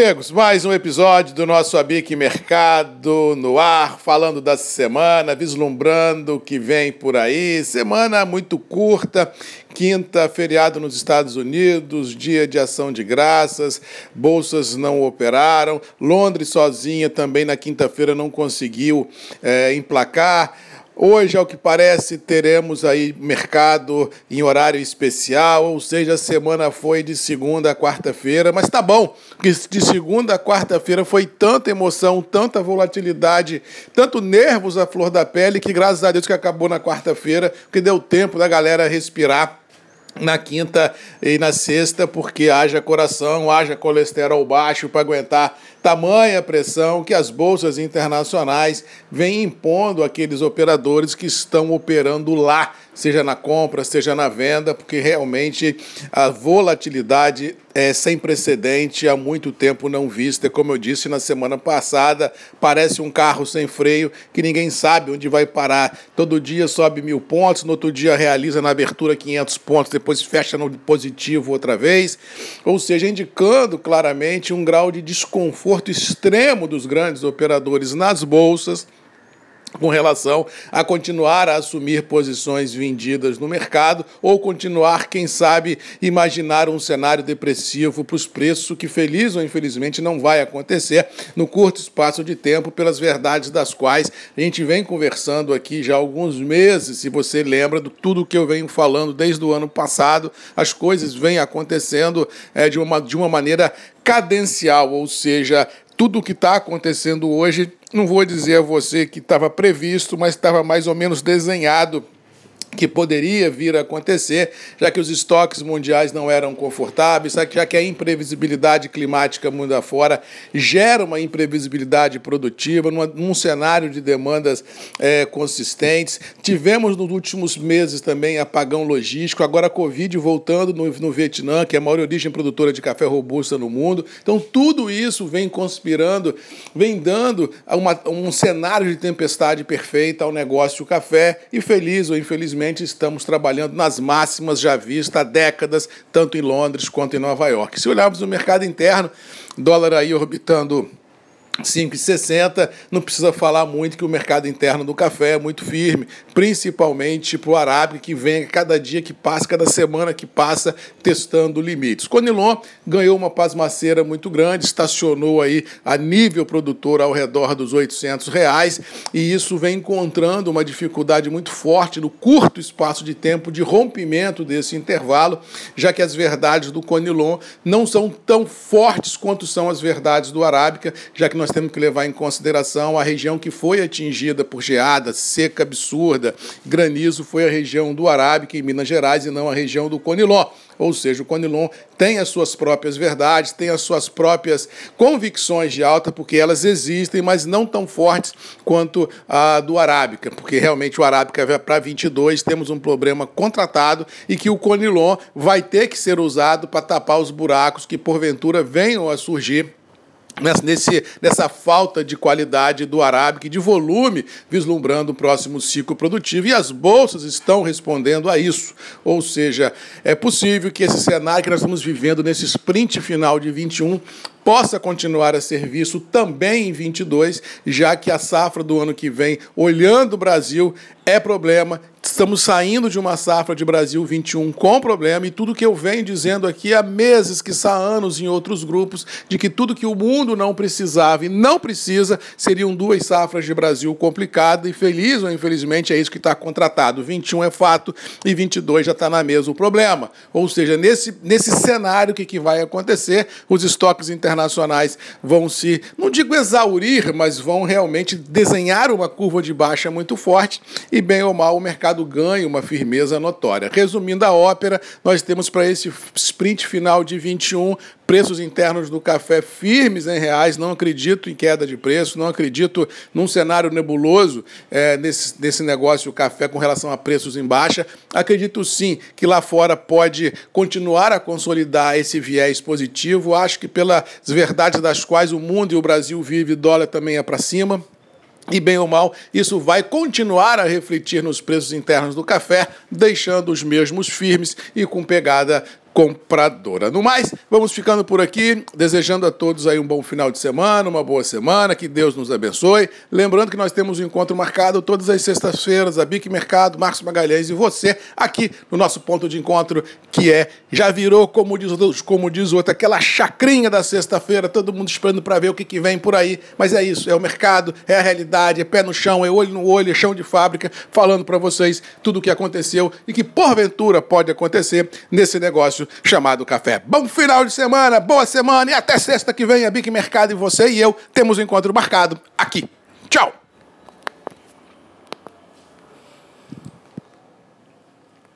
Amigos, mais um episódio do nosso Abic Mercado no ar, falando da semana, vislumbrando o que vem por aí. Semana muito curta, quinta, feriado nos Estados Unidos, dia de ação de graças, bolsas não operaram, Londres sozinha também na quinta-feira não conseguiu é, emplacar. Hoje, ao que parece, teremos aí mercado em horário especial, ou seja, a semana foi de segunda a quarta-feira, mas tá bom, que de segunda a quarta-feira foi tanta emoção, tanta volatilidade, tanto nervos à flor da pele, que graças a Deus que acabou na quarta-feira, que deu tempo da galera respirar na quinta e na sexta, porque haja coração, haja colesterol baixo para aguentar tamanha pressão que as bolsas internacionais vêm impondo àqueles operadores que estão operando lá, seja na compra, seja na venda, porque realmente a volatilidade é sem precedente, há muito tempo não vista. Como eu disse na semana passada, parece um carro sem freio que ninguém sabe onde vai parar. Todo dia sobe mil pontos, no outro dia realiza na abertura 500 pontos, depois fecha no positivo outra vez. Ou seja, indicando claramente um grau de desconforto conforto extremo dos grandes operadores nas bolsas com relação a continuar a assumir posições vendidas no mercado ou continuar, quem sabe, imaginar um cenário depressivo para os preços, que feliz ou infelizmente não vai acontecer no curto espaço de tempo, pelas verdades das quais a gente vem conversando aqui já há alguns meses. Se você lembra de tudo que eu venho falando desde o ano passado, as coisas vêm acontecendo é, de, uma, de uma maneira cadencial, ou seja, tudo o que está acontecendo hoje, não vou dizer a você que estava previsto, mas estava mais ou menos desenhado que poderia vir a acontecer, já que os estoques mundiais não eram confortáveis, já que a imprevisibilidade climática mundo afora gera uma imprevisibilidade produtiva numa, num cenário de demandas é, consistentes. Tivemos nos últimos meses também apagão logístico, agora a Covid voltando no, no Vietnã, que é a maior origem produtora de café robusta no mundo. Então, tudo isso vem conspirando, vem dando uma, um cenário de tempestade perfeita ao negócio café, e feliz ou infelizmente infelizmente, estamos trabalhando nas máximas já vistas há décadas, tanto em Londres quanto em Nova York. Se olharmos no mercado interno, dólar aí orbitando 5,60, não precisa falar muito que o mercado interno do café é muito firme, principalmente para o arábica que vem cada dia que passa, cada semana que passa, testando limites. Conilon ganhou uma pasmaceira muito grande, estacionou aí a nível produtor ao redor dos 800 reais e isso vem encontrando uma dificuldade muito forte no curto espaço de tempo de rompimento desse intervalo, já que as verdades do Conilon não são tão fortes quanto são as verdades do arábica, já que nós nós temos que levar em consideração a região que foi atingida por geada, seca absurda, granizo foi a região do Arábica, em Minas Gerais, e não a região do Conilon. Ou seja, o Conilon tem as suas próprias verdades, tem as suas próprias convicções de alta, porque elas existem, mas não tão fortes quanto a do Arábica, porque realmente o Arábica para 22 temos um problema contratado e que o Conilon vai ter que ser usado para tapar os buracos que porventura venham a surgir nesse, nessa falta de qualidade do arábica e de volume, vislumbrando o próximo ciclo produtivo, e as bolsas estão respondendo a isso. Ou seja, é possível que esse cenário que nós estamos vivendo nesse sprint final de 21 possa continuar a ser visto também em 22, já que a safra do ano que vem, olhando o Brasil, é problema. Estamos saindo de uma safra de Brasil 21 com problema e tudo que eu venho dizendo aqui há meses, que há anos em outros grupos, de que tudo que o mundo não precisava e não precisa seriam duas safras de Brasil complicado e feliz ou infelizmente é isso que está contratado. 21 é fato e 22 já está na mesa o problema. Ou seja, nesse, nesse cenário, o que, que vai acontecer? Os estoques internacionais internacionais vão se, não digo exaurir, mas vão realmente desenhar uma curva de baixa muito forte e, bem ou mal, o mercado ganha uma firmeza notória. Resumindo a ópera, nós temos para esse sprint final de 21 preços internos do café firmes em reais, não acredito em queda de preço, não acredito num cenário nebuloso é, nesse, nesse negócio o café com relação a preços em baixa. Acredito sim que lá fora pode continuar a consolidar esse viés positivo. Acho que pelas verdades das quais o mundo e o Brasil vive, dólar também é para cima. E bem ou mal, isso vai continuar a refletir nos preços internos do café, deixando os mesmos firmes e com pegada compradora. No mais, vamos ficando por aqui, desejando a todos aí um bom final de semana, uma boa semana, que Deus nos abençoe. Lembrando que nós temos um encontro marcado todas as sextas-feiras, a Bic Mercado, Marcos Magalhães e você, aqui no nosso ponto de encontro, que é, já virou, como diz, como diz o outro, aquela chacrinha da sexta-feira, todo mundo esperando para ver o que, que vem por aí. Mas é isso, é o mercado, é a realidade, é pé no chão, é olho no olho, é chão de fábrica, falando para vocês tudo o que aconteceu e que porventura pode acontecer nesse negócio chamado café. Bom final de semana, boa semana e até sexta que vem a Bic Mercado e você e eu temos um encontro marcado aqui. Tchau!